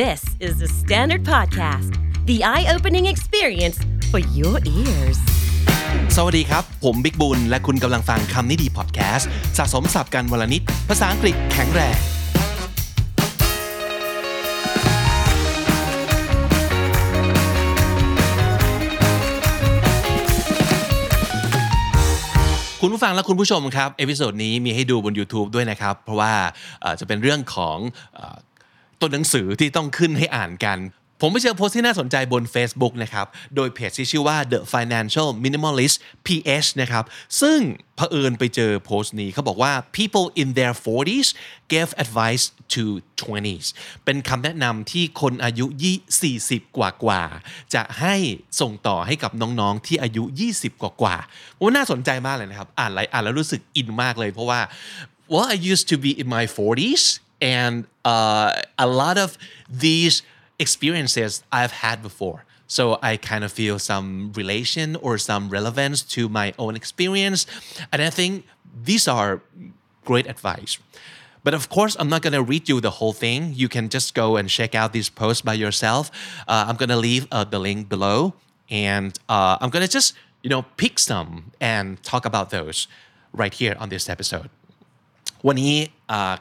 This is the Standard Podcast, the eye opening experience for your ears. สวัสดีครับ ผมบิ๊กบุญ และคุณกำลังฟังคำนี้ดีพอดแคสต์สะสมศัพท์กันวันละนิด ภาษาอังกฤษแข็งแรง คุณผู้ฟังและคุณผู้ชมครับ episode นี้มีให้ดูบน YouTube ด้วยนะครับ เพราะว่าเอ่อจะเป็นเรื่องของเอ่อ ต้นหนังสือที่ต้องขึ้นให้อ่านกันผมไปเจอโพสต์ที่น่าสนใจบน Facebook นะครับ โดยเพจที่ชื่อว่า The Financial Minimalist PH นะครับ ซึ่งเผอิญไปเจอโพสต์นี้เขาบอกว่า people in their 40s gave advice to 20s เป็นคำแนะนำที่คนอายุยี่40 กว่ากว่าๆจะให้ส่งต่อให้กับน้องๆ ที่อายุ 20 กว่ากว่าๆผมว่าน่าสนใจมากเลยนะครับ อ่านอะไรอ่านแล้วรู้สึกอินมากเลยเพราะว่า well I used to be in my 40s and uh, a lot of these experiences I've had before. So I kind of feel some relation or some relevance to my own experience. And I think these are great advice. But of course, I'm not going to read you the whole thing. You can just go and check out this post by yourself. Uh, I'm going to leave uh, the link below. And uh, I'm going to just, you know, pick some and talk about those right here on this episode. วันนี้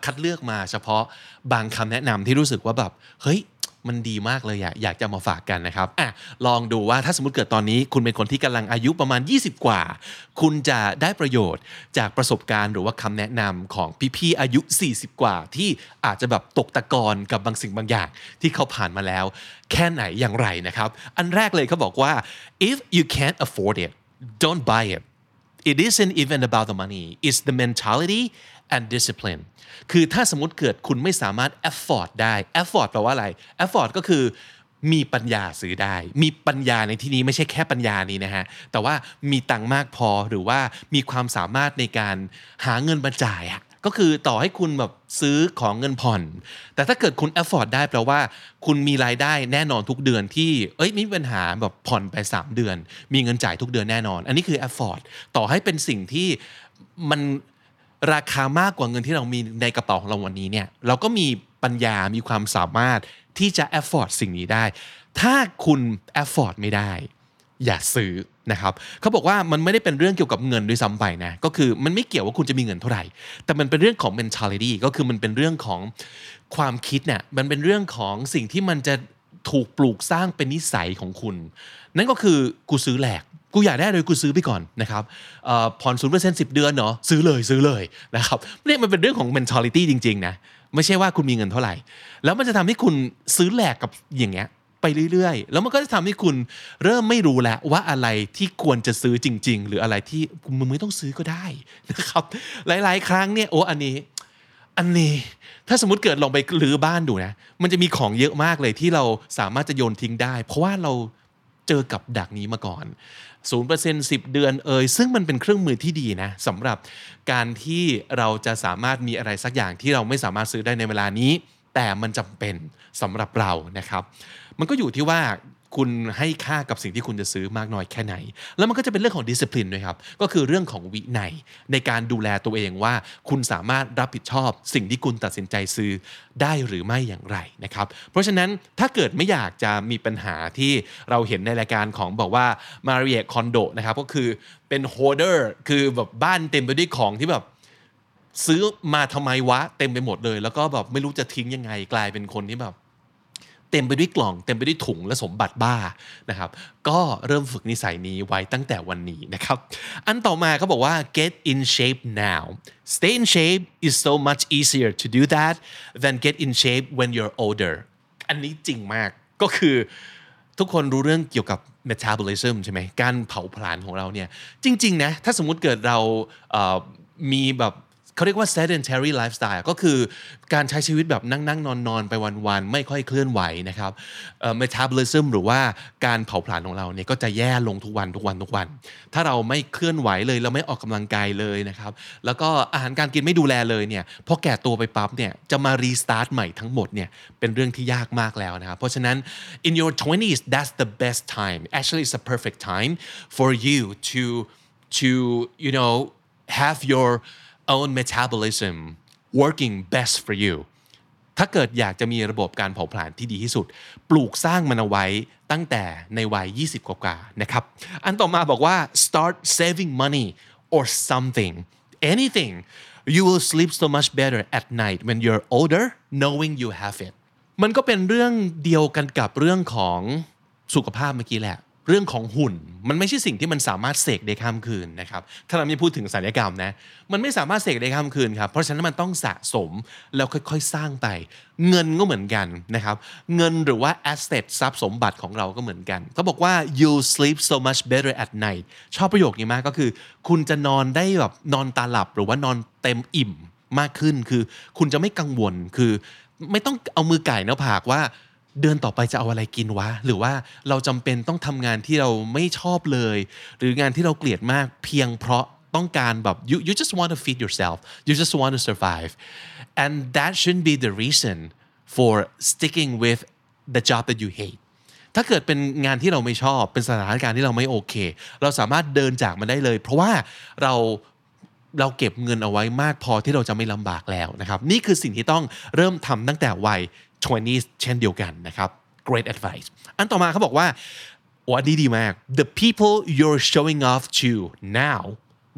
คัดเลือกมาเฉพาะบางคำแนะนำที่รู้สึกว่าแบบเฮ้ยมันดีมากเลยอะอยากจะมาฝากกันนะครับอะลองดูว่าถ้าสมมติเกิดตอนนี้ คุณเป็นคนที่กำลังอายุประมาณ 20 กว่า คุณจะได้ประโยชน์จากประสบการณ์หรือว่าคำแนะนำของพี่ๆอายุ 40 กว่า ที่อาจจะแบบตกตะกอนกับบางสิ่งบางอย่าง ที่เขาผ่านมาแล้ว แค่ไหนอย่างไรนะครับ อันแรกเลยเขาบอกว่า if you can't afford it don't buy it it isn't even about the money it's the mentality and discipline คือถ้าสมมติเกิดคุณไม่สามารถ afford ได้ afford แปลว่าอะไร afford ก็คือมีปัญญาซื้อได้ มีปัญญาในที่นี้ไม่ใช่แค่ปัญญานี้นะฮะ แต่ว่ามีตังค์มากพอหรือว่ามีความสามารถในการหาเงินมาจ่ายอะก็คือต่อให้คุณแบบซื้อของเงินผ่อน แต่ถ้าเกิดคุณ afford ได้แปลว่า คุณมีรายได้แน่นอนทุกเดือนที่ เอ้ยไม่มีปัญหาแบบผ่อนไป 3 เดือน มีเงินจ่ายทุกเดือนแน่นอน อันนี้คือ afford ต่อให้เป็นสิ่งที่มัน ราคามากกว่าเงินที่เรามีในกระเป๋าของเราวันนี้เนี่ยเราก็มีปัญญา มีความสามารถที่จะ afford สิ่งนี้ได้ ถ้าคุณ afford ไม่ได้ อย่าซื้อนะครับเขาบอกว่ามันไม่ได้เป็นเรื่องเกี่ยวกับเงินด้วยซ้ำไปนะก็คือมันไม่เกี่ยวว่าคุณจะมีเงินเท่าไหร่ แต่มันเป็นเรื่องของ mentality ก็คือมันเป็นเรื่องของความคิดเนี่ยมันเป็นเรื่องของสิ่งที่มันจะถูกปลูกสร้างเป็นนิสัยของคุณ นั่นก็คือกูซื้อแหลก กูอยากได้เลยกูซื้อไปก่อนนะครับผ่อนศูนย์เปอร์เซ็นต์สิบเดือนเนาะซื้อเลยซื้อเลยนะครับเนี่ยมันเป็นเรื่องของ mentality จริงๆนะไม่ใช่ว่าคุณมีเงินเท่าไหร่ แล้วมันจะทำให้คุณซื้อแหลกกับอย่างเงี้ยไปเรื่อยๆ แล้วมันก็จะทำให้คุณเริ่มไม่รู้แล้วว่าอะไรที่ควรจะซื้อจริง ๆ หรืออะไรที่มึงไม่ต้องซื้อก็ได้นะครับ หลาย ๆ ครั้งเนี่ยโอ้อันนี้อันนี้ถ้าสมมติเกิดลองไปรื้อบ้านดูนะ มันจะมีของเยอะมากเลยที่เราสามารถจะโยนทิ้งได้ เพราะว่าเรา เจอกับดักนี้มาก่อน 0% 10 เดือนเอ่ยซึ่งมันเป็นเครื่องมือที่ดีนะสำหรับการที่เราจะสามารถมีอะไรสักอย่างที่เราไม่สามารถซื้อได้ในเวลานี้ แต่มันจำเป็นสำหรับเรานะครับ มันก็อยู่ที่ว่า คุณให้ค่ากับสิ่งที่คุณจะซื้อมากน้อยแค่ไหน แล้วมันก็จะเป็นเรื่องของดิส c พลินด้วยครับ ก็คือเรื่องของวินัยในการดูแลตัวเองว่า คุณสามารถรับผิดชอบ สิ่งที่คุณตัดสินใจซื้อได้หรือไม่อย่างไรนะครับ เพราะฉะนั้นถ้าเกิดไม่อยากจะมีปัญหาที่เราเห็นในรายการของบอกว่ามาริเอคอนโดนะครับก็คือเป็นโฮเดอร์คือแบบบ้านเต็มไปด้วยของที่แบบซื้อมาทำไมวะเต็มไปหมดเลย แล้วก็แบบไม่รู้จะทิ้งยังไงกลายเป็นคนที่แบบ เต็มไปด้วยกล่อง เต็มไปด้วยถุงและสมบัติบ้านะครับก็เริ่มฝึกนิสัยนี้ไว้ตั้งแต่วันนี้นะครับอันต่อมาเขาบอกว่า get in shape now stay in shape is so much easier to do that than get in shape when you're older อันนี้จริงมากก็คือทุกคนรู้เรื่องเกี่ยวกับ metabolism ใช่ไหมการเผาผลาญของเราเนี่ยจริง ๆ นะ ถ้าสมมุติเกิดเราเอ่อมีแบบ เขาเรียกว่า sedentary lifestyle ก็คือการใช้ชีวิตแบบนั่งนั่งนอนนอนไปวันๆ ไม่ค่อยเคลื่อนไหวนะครับเอ่อ metabolism หรือว่าการเผาผลาญของเราเนี่ยก็จะแย่ลงทุกวันทุกวันทุกวัน ถ้าเราไม่เคลื่อนไหวเลยเราไม่ออกกำลังกายเลยนะครับ แล้วก็อาหารการกินไม่ดูแลเลยเนี่ยพอแก่ตัวไปปั๊บเนี่ยจะมา restart ใหม่ทั้งหมดเนี่ยเป็นเรื่องที่ยากมากแล้วนะครับ เพราะฉะนั้น in your 20s that's the best time actually it's a perfect time for you to to you know have your own metabolism working best for you ถ้าเกิดอยากจะมีระบบการเผาผลาญที่ดีที่สุด ปลูกสร้างมันเอาไว้ตั้งแต่ในวัย 20 กว่าๆนะครับ อันต่อมาบอกว่า start saving money or something anything you will sleep so much better at night when you're older knowing you have it มันก็เป็นเรื่องเดียวกันกับเรื่องของสุขภาพเมื่อกี้แหละ เรื่องของหุ่นมันไม่ใช่สิ่งที่มันสามารถเสกได้ข้ามคืนนะครับถ้าเราไม่พูดถึงศัลยกรรมนะมันไม่สามารถเสกได้ข้ามคืนครับเพราะฉะนั้นมันต้องสะสมแล้วค่อยๆสร้างไป เงินก็เหมือนกันนะครับเงินหรือว่า asset ทรัพย์สมบัติของเราก็เหมือนกันเขาบอกว่า you sleep so much better at night ชอบประโยคนี้มากก็คือ คุณจะนอนได้แบบนอนตาหลับหรือว่านอนเต็มอิ่มมากขึ้นคือ คุณจะไม่กังวลคือ ไม่ต้องเอามือไก่หน้าผากว่า เดือนต่อไปจะเอาอะไรกินวะ หรือว่าเราจำเป็นต้องทำงานที่เราไม่ชอบเลย หรืองานที่เราเกลียดมากเพียงเพราะต้องการแบบ you you just want to feed yourself you just want to survive and that shouldn't be the reason for sticking with the job that you hate ถ้าเกิดเป็นงานที่เราไม่ชอบ เป็นสถานการณ์ที่เราไม่โอเค เราสามารถเดินจากมันได้เลย เพราะว่าเราเราเก็บเงินเอาไว้มากพอที่เราจะไม่ลำบากแล้วนะครับ นี่คือสิ่งที่ต้องเริ่มทำตั้งแต่วัย 20s เช่นเดียวกันนะครับ great advice อันต่อมาเขาบอกว่าโอ้อันนี้ดีมาก the people you're showing off to now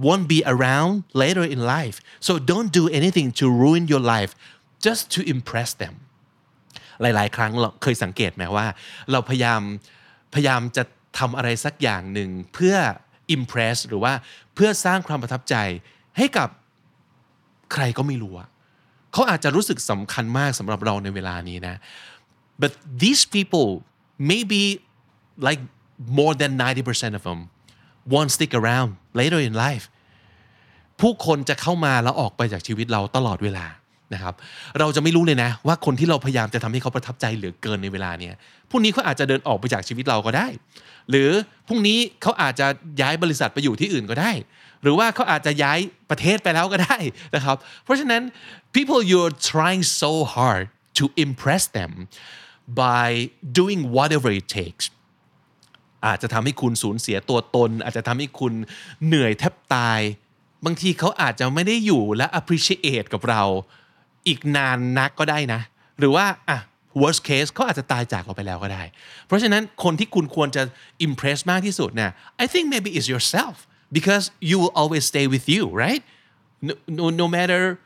won't be around later in life so don't do anything to ruin your life just to impress them หลาย ๆ ครั้งเราเคยสังเกตไหมว่า เราพยายามพยายามจะทำอะไรสักอย่างหนึ่งเพื่อ impress หรือว่าเพื่อสร้างความประทับใจให้กับใครก็ไม่รู้อะ เขาอาจจะรู้สึกสำคัญมากสำหรับเราในเวลานี้นะ but these people maybe like more than 90% of them won't stick around later in life ผู้คนจะเข้ามาแล้วออกไปจากชีวิตเราตลอดเวลานะครับ เราจะไม่รู้เลยนะ ว่าคนที่เราพยายามจะทำให้เขาประทับใจเหลือเกินในเวลาเนี้ยพรุ่งนี้เขาอาจจะเดินออกไปจากชีวิตเราก็ได้ หรือพรุ่งนี้เขาอาจจะย้ายบริษัทไปอยู่ที่อื่นก็ได้ หรือว่าเขาอาจจะย้ายประเทศไปแล้วก็ได้นะครับ เพราะฉะนั้น people you're trying so hard to impress them by doing whatever it takes อาจจะทำให้คุณสูญเสียตัวตน อาจจะทำให้คุณเหนื่อยแทบตาย บางทีเขาอาจจะไม่ได้อยู่และ appreciate กับเรา อีกนานนักก็ได้นะ หรือว่าอะ worst case เขาอาจจะตายจากเราไปแล้วก็ได้ เพราะฉะนั้นคนที่คุณควรจะ impress มากที่สุดเนี่ย I think maybe is yourself because you will always stay with you right no, no, no matter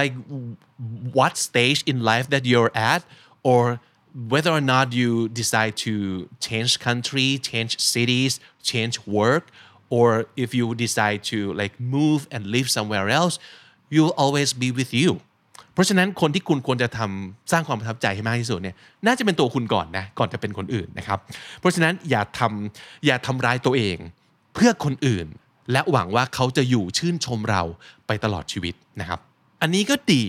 like what stage in life that you're at or whether or not you decide to change country change cities change work or if you decide to like move and live somewhere else you will always be with you เพราะฉะนั้นคนที่คุณควรจะทำสร้างความประทับใจให้มากที่สุดเนี่ยน่าจะเป็นตัวคุณก่อนนะก่อนจะเป็นคนอื่นนะครับ เพราะฉะนั้นอย่าทำอย่าทำร้ายตัวเอง เพื่อคนอื่น และหวังว่าเขาจะอยู่ชื่นชมเราไปตลอดชีวิตนะครับ อันนี้ก็ดี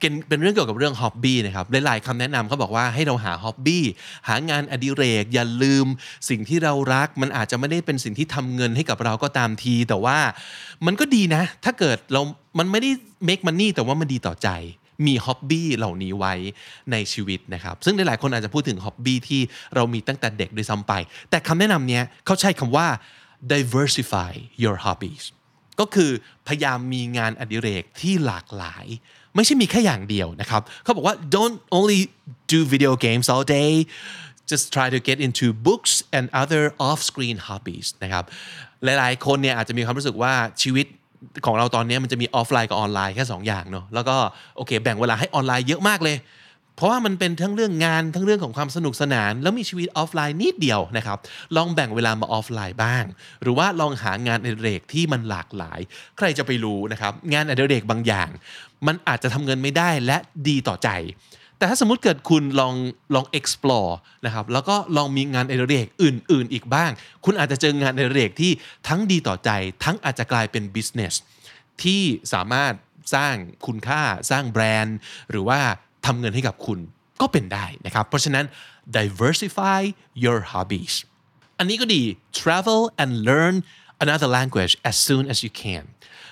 เป็นเป็นเรื่องเกี่ยวกับเรื่องฮ็อบบี้นะครับหลายๆคำแนะนำเขาบอกว่าให้เราหาฮ็อบบี้หางานอดิเรก อย่าลืม สิ่งที่เรารัก มันอาจจะไม่ได้เป็นสิ่งที่ทำเงินให้กับเราก็ตามที แต่ว่ามันก็ดีนะ ถ้าเกิดเรา มันไม่ได้ make money แต่ว่ามันดีต่อใจมีฮ็อบบี้เหล่านี้ไว้ในชีวิตนะครับ ซึ่งหลายๆคนอาจจะพูดถึงฮ็อบบี้ที่เรามีตั้งแต่เด็กด้วยซ้ำไป แต่คำแนะนำเนี้ยเขาใช้คำว่า diversify your hobbies ก็คือพยายามมีงานอดิเรกที่หลากหลาย ไม่ใช่มีแค่อย่างเดียวนะครับ เขาบอกว่า don't only do video games all day just try to get into books and other off-screen hobbies นะครับหลายๆ คนเนี่ยอาจจะมีความรู้สึกว่าชีวิตของเราตอนนี้มันจะมีออฟไลน์กับออนไลน์แค่2อย่างเนาะแล้วก็โอเคแบ่งเวลาให้ออนไลน์เยอะมากเลย เพราะว่ามันเป็นทั้งเรื่องงานทั้งเรื่องของความสนุกสนาน แล้วมีชีวิตออฟไลน์นิดเดียวนะครับ ลองแบ่งเวลามาออฟไลน์บ้าง หรือว่าลองหางานอดิเรกที่มันหลากหลาย ใครจะไปรู้นะครับ งานอดิเรกบางอย่าง มันอาจจะทำเงินไม่ได้และดีต่อใจ แต่ถ้าสมมติเกิดคุณลองลอง explore นะครับแล้วก็ลองมีงานอดิเรกอื่น ๆ อีกบ้าง คุณอาจจะเจองานอดิเรกที่ทั้งดีต่อใจ ทั้งอาจจะกลายเป็น business ที่สามารถสร้างคุณค่าสร้างแบรนด์ หรือว่า ทำเงินให้กับคุณก็เป็นได้นะครับ เพราะฉะนั้น diversify your hobbies อันนี้ก็ดี travel and learn another language as soon as you can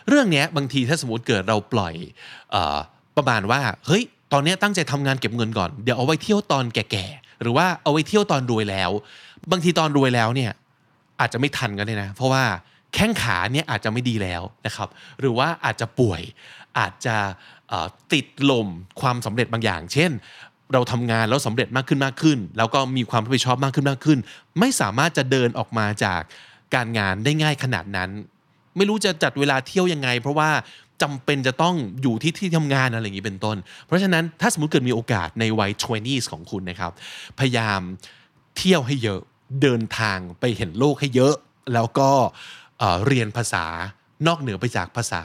เรื่องนี้บางทีถ้าสมมติเกิดเราปล่อยออประมาณว่า เฮ้ย ตอนนี้ตั้งใจทำงานเก็บเงินก่อน เดี๋ยวเอาไว้เที่ยวตอนแก่ๆ หรือว่าเอาไว้เที่ยวตอนรวยแล้ว บางทีตอนรวยแล้วเนี่ยอาจจะไม่ทันกันเลยนะ เพราะว่าแข้งขาเนี่ยอาจจะไม่ดีแล้วนะครับ หรือว่าอาจจะป่วย อาจจะติดลมความสำเร็จบางอย่าง เช่น เราทำงานแล้วสำเร็จมากขึ้นมากขึ้น แล้วก็มีความรับผิดชอบมากขึ้นมากขึ้น ไม่สามารถจะเดินออกมาจากการงานได้ง่ายขนาดนั้น ไม่รู้จะจัดเวลาเที่ยวยังไง เพราะว่าจำเป็นจะต้องอยู่ที่ที่ทำงานอะไรอย่างนี้เป็นต้น เพราะฉะนั้นถ้าสมมติเกิดมีโอกาสในวัย 20s ของคุณนะครับ พยายามเที่ยวให้เยอะเดินทางไปเห็นโลกให้เยอะ แล้วก็เรียนภาษานอกเหนือไปจากภาษา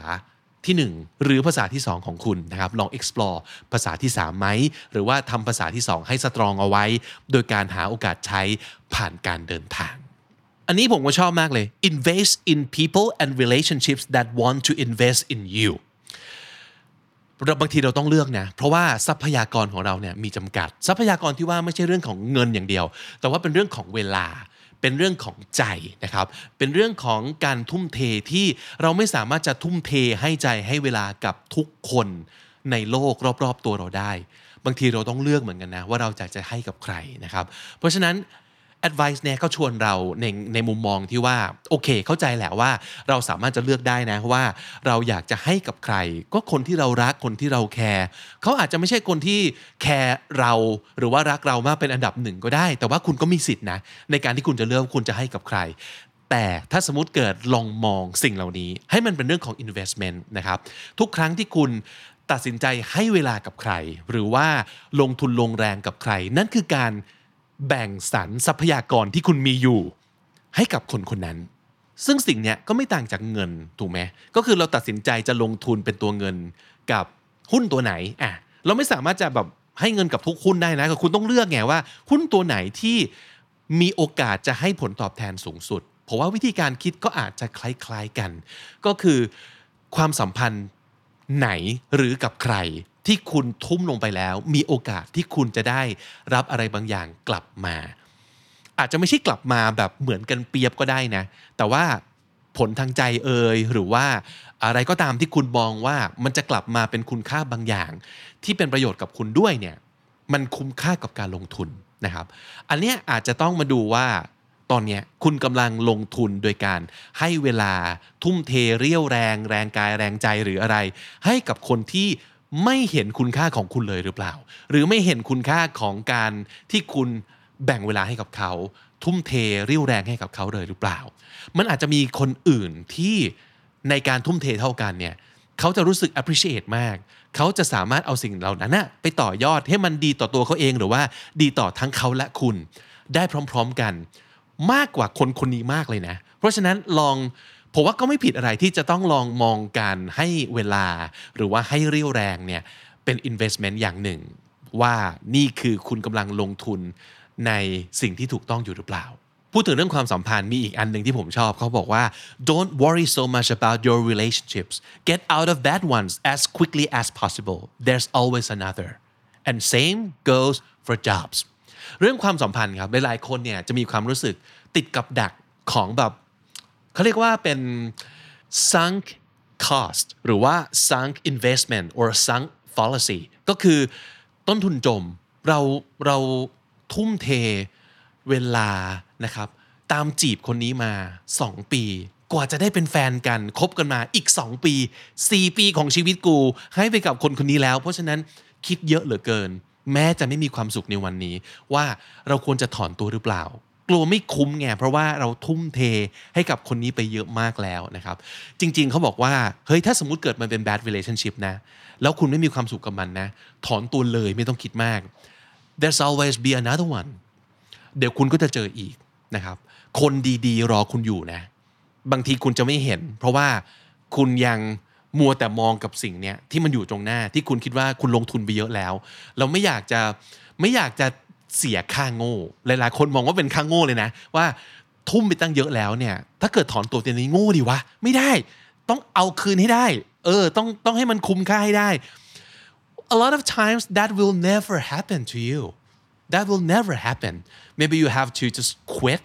ที่ 1 หรือภาษาที่ 2 ของคุณนะครับ ลอง explore ภาษาที่3ไหม หรือว่าทำภาษาที่ 2 ให้สตรองเอาไว้ โดยการหาโอกาสใช้ผ่านการเดินทาง อันนี้ผมก็ชอบมากเลย invest in people and relationships that want to invest in you เราบางทีเราต้องเลือกนะ เพราะว่าทรัพยากรของเราเนี่ยมีจำกัด ทรัพยากรที่ว่าไม่ใช่เรื่องของเงินอย่างเดียว แต่ว่าเป็นเรื่องของเวลา เป็นเรื่องของใจนะครับ เป็นเรื่องของการทุ่มเทที่เราไม่สามารถจะทุ่มเทให้ใจให้เวลากับทุกคนในโลกรอบๆตัวเราได้ บางทีเราต้องเลือกเหมือนกันนะ ว่าเราจะจะให้กับใครนะครับ เพราะฉะนั้น advice เนี่ยก็ชวนเราในในมุมมองที่ว่าโอเค เข้าใจแหละว่าเราสามารถจะเลือกได้นะว่า เราอยากจะให้กับใคร ก็คนที่เรารักคนที่เราแคร์เขาอาจจะไม่ใช่คนที่แคร์เราหรือว่ารักเรามากเป็นอันดับหนึ่งก็ได้ แต่ว่าคุณก็มีสิทธินะในการที่คุณจะเลือกคุณจะให้กับใคร แต่ถ้าสมมติเกิดลองมองสิ่งเหล่านี้ ให้มันเป็นเรื่องของ investment นะครับทุกครั้งที่คุณตัดสินใจให้เวลากับใคร หรือว่าลงทุนลงแรงกับใคร นั่นคือการ แบ่งสรรทรัพยากรที่คุณมีอยู่ ให้กับคนคนนั้น ซึ่งสิ่งนี้ก็ไม่ต่างจากเงินถูกไหมก็คือเราตัดสินใจจะลงทุนเป็นตัวเงินกับหุ้นตัวไหนอะเราไม่สามารถจะแบบให้เงินกับทุกหุ้นได้นะคุณต้องเลือกไงว่า หุ้นตัวไหนที่มีโอกาสจะให้ผลตอบแทนสูงสุดเพราะว่าวิธีการคิดก็อาจจะคล้าย ๆกัน ก็คือความสัมพันธ์ไหนหรือกับใคร ที่คุณทุ่มลงไปแล้ว มีโอกาสที่คุณจะได้รับอะไรบางอย่างกลับมา อาจจะไม่ใช่กลับมาแบบเหมือนกันเปียบก็ได้นะ แต่ว่าผลทางใจเอ่ยหรือว่าอะไรก็ตามที่คุณมองว่ามันจะกลับมาเป็นคุณค่าบางอย่าง ที่เป็นประโยชน์กับคุณด้วยเนี่ยมันคุ้มค่ากับการลงทุนนะครับ อันนี้อาจจะต้องมาดูว่าตอนนี้คุณกำลังลงทุนโดยการให้เวลาทุ่มเทเรี่ยวแรง แรงกายแรงใจหรืออะไร ให้กับคนที่ ไม่เห็นคุณค่าของคุณเลยหรือเปล่า หรือไม่เห็นคุณค่าของการที่คุณแบ่งเวลาให้กับเขา ทุ่มเทเรี่ยวแรงให้กับเขาเลยหรือเปล่า มันอาจจะมีคนอื่นที่ในการทุ่มเทเท่ากันเนี่ยเขาจะรู้สึก appreciate มาก เขาจะสามารถเอาสิ่งเหล่านั้นไปต่อยอดให้มันดีต่อตัวเขาเองหรือว่าดีต่อทั้งเขาและคุณ ได้พร้อม ๆกัน มากกว่าคนคนนี้มากเลยนะ เพราะฉะนั้นลอง ผมว่าก็ไม่ผิดอะไรที่จะต้องลองมองการให้เวลา หรือว่าให้เรี่ยวแรงเนี่ยเป็น investment อย่างหนึ่ง ว่านี่คือคุณกำลังลงทุนในสิ่งที่ถูกต้องอยู่หรือเปล่า พูดถึงเรื่องความสัมพันธ์มีอีกอันหนึ่งที่ผมชอบเขาบอกว่า don't worry so much about your relationships get out of bad ones as quickly as possible there's always another and same goes for jobs เรื่องความสัมพันธ์ครับหลายๆคนเนี่ยจะมีความรู้สึกติดกับดักของแบบ เขาเรียกว่าเป็น sunk cost หรือว่า sunk investment or sunk fallacy ก็คือต้นทุนจมเราเราทุ่มเทเวลานะครับตามจีบคนนี้มา 2 ปี กว่าจะได้เป็นแฟนกันคบกันมาอีก 2 ปี 4 ปีของชีวิตกู ให้ไปกับคนคนนี้แล้ว เพราะฉะนั้นคิดเยอะเหลือเกิน แม้จะไม่มีความสุขในวันนี้ ว่าเราควรจะถอนตัวหรือเปล่า กลัวไม่คุ้มไงเพราะว่าเราทุ่มเทให้กับคนนี้ไปเยอะมากแล้วนะครับ จริง ๆเขาบอกว่าเฮ้ยถ้าสมมติเกิดมันเป็น bad relationship นะ แล้วคุณไม่มีความสุขกับมันนะ ถอนตัวเลยไม่ต้องคิดมาก there's always be another one เดี๋ยวคุณก็จะเจออีกนะครับ คนดีๆ รอคุณอยู่นะ บางทีคุณจะไม่เห็น เพราะว่าคุณยังมัวแต่มองกับสิ่งเนี้ยที่มันอยู่ตรงหน้าที่คุณคิดว่าคุณลงทุนไปเยอะแล้ว เราไม่อยากจะไม่อยากจะ เสียค่าโง่ หลายๆ คนมองว่าเป็นค่าโง่เลยนะ ว่าทุ่มไปตั้งเยอะแล้วเนี่ย ถ้าเกิดถอนตัวตีนี้โง่ดีวะ ไม่ได้ ต้องเอาคืนให้ได้ เออ ต้องต้องให้มันคุ้มค่าให้ได้ a lot of times that will never happen to you that will never happen maybe you have to just quit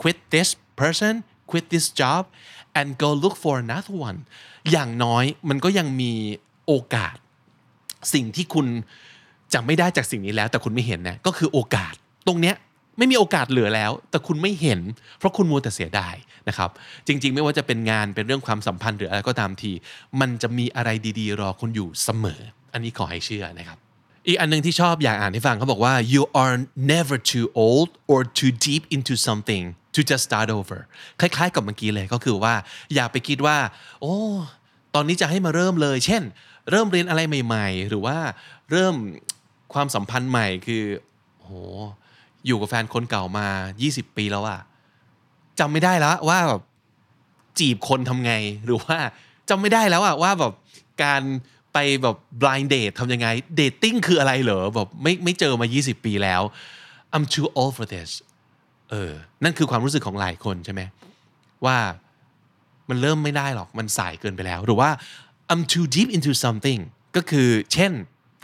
quit this person quit this job and go look for another one อย่างน้อยมันก็ยังมีโอกาส สิ่งที่คุณ จะไม่ได้จากสิ่งนี้แล้ว แต่คุณไม่เห็นนะก็คือโอกาส ตรงเนี้ยไม่มีโอกาสเหลือแล้ว แต่คุณไม่เห็น เพราะคุณมัวแต่เสียดายนะครับ จริง ๆ ไม่ว่าจะเป็นงานเป็นเรื่องความสัมพันธ์หรืออะไรก็ตามที มันจะมีอะไรดีๆ รอคุณอยู่เสมอ อันนี้ขอให้เชื่อนะครับ อีกอันหนึงที่ชอบอยากอ่านให้ฟังเขาบอกว่า you are never too old or too deep into something to just start over คล้าย ๆ กับเมื่อกี้เลยก็คือว่า อย่าไปคิดว่า โอ้ตอนนี้จะให้มาเริ่มเลย เช่น เริ่มเรียนอะไรใหม่ ๆ หรือว่าเริ่ม ความสัมพันธ์ใหม่คือโหอยู่กับแฟนคนเก่ามา 20 ปีแล้วอะจำไม่ได้แล้วว่าแบบจีบคนทำไงหรือว่าจำไม่ได้แล้วอะว่าแบบการไปแบบ blind date ทำยังไง dating คืออะไรเหรอแบบไม่ไม่เจอมา 20 ปีแล้ว I'm too old for this เออ นั่นคือความรู้สึกของหลายคนใช่ไหมว่ามันเริ่มไม่ได้หรอกมันสายเกินไปแล้ว หรือว่า I'm too deep into something ก็คือเช่น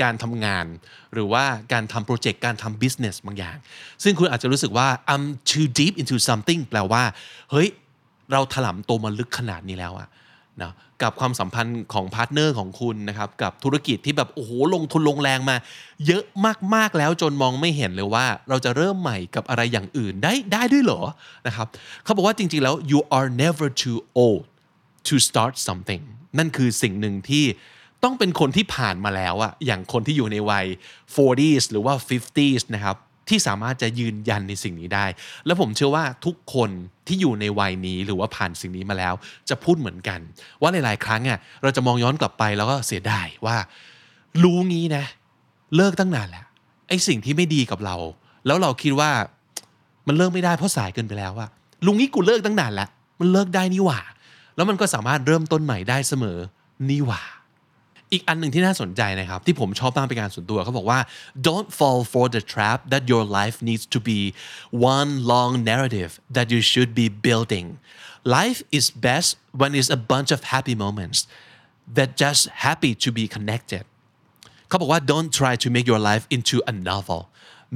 การทำงาน หรือว่าการทำโปรเจกต์การทำ business บางอย่าง ซึ่งคุณอาจจะรู้สึกว่า I'm too deep into something แปลว่า เฮ้ย เราถลำตัวมาลึกขนาดนี้แล้วอะนะกับความสัมพันธ์ของ partner ของคุณนะครับ กับธุรกิจที่แบบ โอ้โห ลงทุนลงแรงมา เยอะมาก ๆ แล้วจนมองไม่เห็นเลยว่า เราจะเริ่มใหม่กับอะไรอย่างอื่นได้ได้ด้วยเหรอนะครับเขาบอกว่าจริง ๆ แล้ว you are never too old to start something นั่นคือสิ่งหนึ่งที่ ต้องเป็นคนที่ผ่านมาแล้วอะอย่างคนที่อยู่ในวัย 40s หรือว่า 50s นะครับที่สามารถจะยืนยันในสิ่งนี้ได้ แล้วผมเชื่อว่าทุกคนที่อยู่ในวัยนี้หรือว่าผ่านสิ่งนี้มาแล้ว จะพูดเหมือนกัน ว่าหลายๆ ครั้งอะเราจะมองย้อนกลับไปแล้วก็เสียดายว่า รู้งี้นะ เลิกตั้งนานแล้วไอ้สิ่งที่ไม่ดีกับเรา แล้วเราคิดว่ามันเลิกไม่ได้เพราะสายเกินไปแล้วว่าลุงนี้กูเลิกตั้งนานแล้วมันเลิกได้นี่หว่า แล้วมันก็สามารถเริ่มต้นใหม่ได้เสมอนี่หว่า อีกอันหนึ่งที่น่าสนใจนะครับ ที่ผมชอบมากเป็นการส่วนตัวเขาบอกว่า don't fall for the trap that your life needs to be one long narrative that you should be building life is best when it's a bunch of happy moments that just happy to be connected เขาบอกว่า don't try to make your life into a novel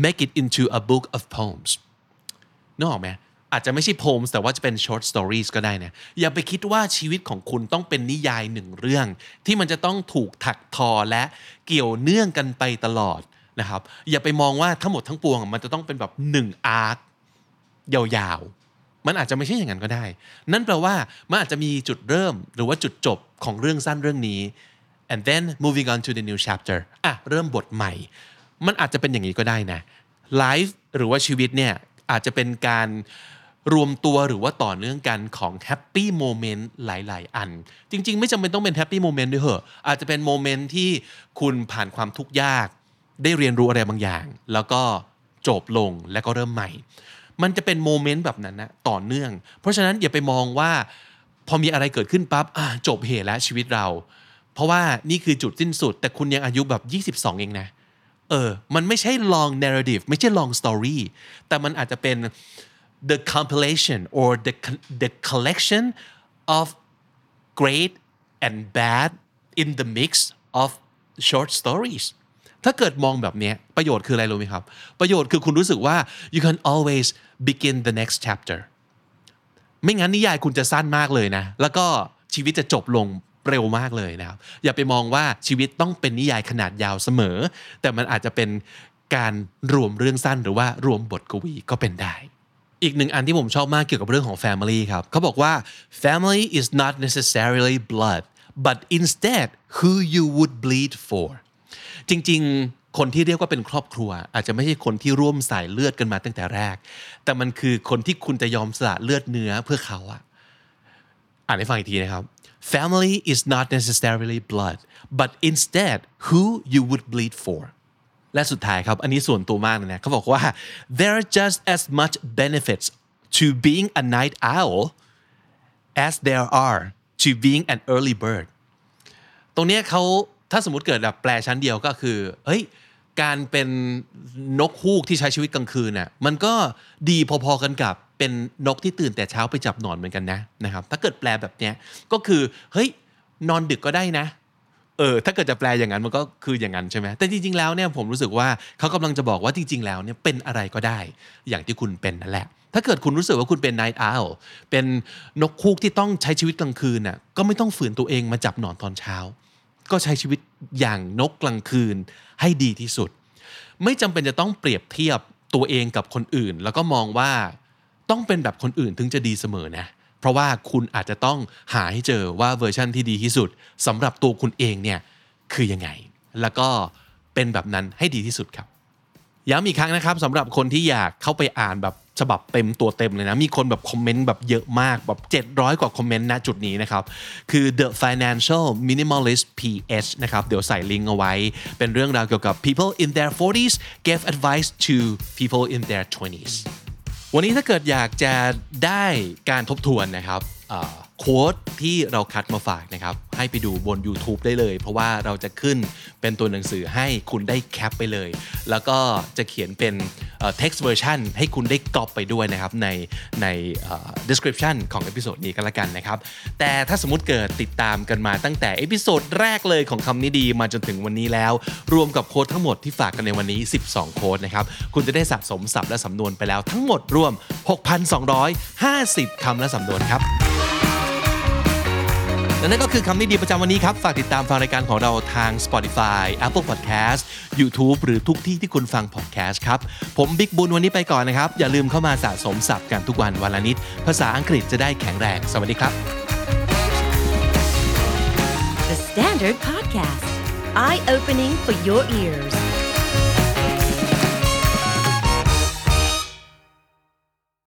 make it into a book of poems นึกออกไหม อาจจะไม่ใช่ poems แต่ว่าจะเป็น short stories ก็ได้นะอย่าไปคิดว่าชีวิตของคุณต้องเป็นนิยายหนึ่งเรื่อง ที่มันจะต้องถูกถักทอและเกี่ยวเนื่องกันไปตลอดนะครับอย่าไปมองว่าทั้งหมดทั้งปวงมันจะต้องเป็นแบบหนึ่งอาร์คยาวๆ มันอาจจะไม่ใช่อย่างนั้นก็ได้ นั่นแปลว่ามันอาจจะมีจุดเริ่มหรือว่าจุดจบของเรื่องสั้นเรื่องนี้ and then moving on to the new chapter อะเริ่มบทใหม่ มันอาจจะเป็นอย่างนี้ก็ได้นะ life หรือว่าชีวิตเนี่ยอาจจะเป็นการ รวมตัวหรือว่าต่อเนื่องกันของ happy moment หลาย ๆ อัน จริง ๆ ไม่จำเป็นต้องเป็น happy moment ด้วยเหรออาจจะเป็น moment ที่คุณผ่านความทุกข์ยาก ได้เรียนรู้อะไรบางอย่าง แล้วก็จบลงแล้วก็เริ่มใหม่ มันจะเป็น moment แบบนั้นนะต่อเนื่อง เพราะฉะนั้นอย่าไปมองว่า พอมีอะไรเกิดขึ้นปั๊บจบเห่แล้วชีวิตเรา เพราะว่านี่คือจุดสิ้นสุด แต่คุณยังอายุแบบ 22 เองนะเออ มันไม่ใช่ long narrative ไม่ใช่ long story แต่มันอาจจะเป็น the compilation or the the collection of great and bad in the mix of short stories ถ้าเกิดมองแบบนี้ประโยชน์คืออะไรรู้ไหมครับ ประโยชน์คือคุณรู้สึกว่า you can always begin the next chapter ไม่งั้นนิยายคุณจะสั้นมากเลยนะ แล้วก็ชีวิตจะจบลงเร็วมากเลยนะครับ อย่าไปมองว่าชีวิตต้องเป็นนิยายขนาดยาวเสมอ แต่มันอาจจะเป็นการรวมเรื่องสั้นหรือว่ารวมบทกวีก็เป็นได้ อีกหนึ่งอันที่ผมชอบมากเกี่ยวกับเรื่องของ family ครับเขาบอกว่า family is not necessarily blood but instead who you would bleed for จริงๆ คนที่เรียกว่าเป็นครอบครัว อาจจะไม่ใช่คนที่ร่วมสายเลือดกันมาตั้งแต่แรก แต่มันคือคนที่คุณจะยอมสละเลือดเนื้อเพื่อเขาอะอ่านให้ฟังอีกทีนะครับ family is not necessarily blood but instead who you would bleed for และสุดท้ายครับ อันนี้ส่วนตัวมากเลยนะเขาบอกว่า there are just as much benefits to being a night owl as there are to being an early bird ตรงเนี้ยเขาถ้าสมมติเกิดแบบแปลชั้นเดียวก็คือเฮ้ยการเป็นนกฮูกที่ใช้ชีวิตกลางคืนน่ะมันก็ดีพอๆกันกับเป็นนกที่ตื่นแต่เช้าไปจับหนอนเหมือนกันนะนะครับถ้าเกิดแปลแบบเนี้ยก็คือเฮ้ยนอนดึกก็ได้นะ เออถ้าเกิดจะแปลอย่างนั้นมันก็คืออย่างนั้นใช่ไหมแต่จริงๆแล้วเนี่ยผมรู้สึกว่าเขากำลังจะบอกว่าจริง ๆ แล้วเนี่ยเป็นอะไรก็ได้ อย่างที่คุณเป็นนั่นแหละ ถ้าเกิดคุณรู้สึกว่าคุณเป็น night owl เป็นนกคูกที่ต้องใช้ชีวิตกลางคืนน่ะก็ไม่ต้องฝืนตัวเองมาจับหนอนตอนเช้า ก็ใช้ชีวิตอย่างนกกลางคืนให้ดีที่สุด ไม่จำเป็นจะต้องเปรียบเทียบตัวเองกับคนอื่น แล้วก็มองว่าต้องเป็นแบบคนอื่นถึงจะดีเสมอนะ เพราะว่าคุณอาจจะต้องหาให้เจอว่าเวอร์ชั่นที่ดีที่สุดสำหรับตัวคุณเองเนี่ยคือยังไง แล้วก็เป็นแบบนั้นให้ดีที่สุดครับย้ำอีกครั้งนะครับสำหรับคนที่อยากเข้าไปอ่านแบบฉบับเต็มตัวเต็มเลยนะมีคนแบบ comment แบบเยอะมากแบบ 700 กว่า comment ณจุดนี้นะครับ คือ The Financial Minimalist PH นะครับ เดี๋ยวใส่ลิงก์เอาไว้ เป็นเรื่องราวเกี่ยวกับ people in their 40s gave advice to people in their 20s วันนี้ถ้าเกิดอยากจะได้การทบทวนนะครับ โค้ดที่เราคัดมาฝากนะครับ ให้ไปดูบน YouTube ได้เลย เพราะว่าเราจะขึ้นเป็นตัวหนังสือให้คุณได้แคปไปเลย แล้วก็จะเขียนเป็นเอ่อ text version ให้คุณได้กรอบไปด้วยนะครับ ในใน description ของ episode นี้ก็แล้วกันนะครับ แต่ถ้าสมมติเกิดติดตามกันมาตั้งแต่ episode แรกเลยของคำนี้ดีมาจนถึงวันนี้แล้ว รวมกับ quote ทั้งหมดที่ฝากกันในวันนี้ 12 quote นะครับ คุณจะได้สะสมศัพท์และสำนวนไปแล้วทั้งหมดรวม 6,250คำและสำนวนครับ และนั่นก็คือคำนี้ดีประจำวันนี้ครับ ฝากติดตามฟังรายการของเราทาง Spotify Apple Podcast YouTube หรือทุกที่ที่คุณฟัง podcast ครับ ผมบิ๊กบุญวันนี้ไปก่อนนะครับ อย่าลืมเข้ามาสะสมศัพท์กันทุกวันวันละนิด ภาษาอังกฤษจะได้แข็งแรง สวัสดีครับ The Standard Podcast, eye opening for your ears.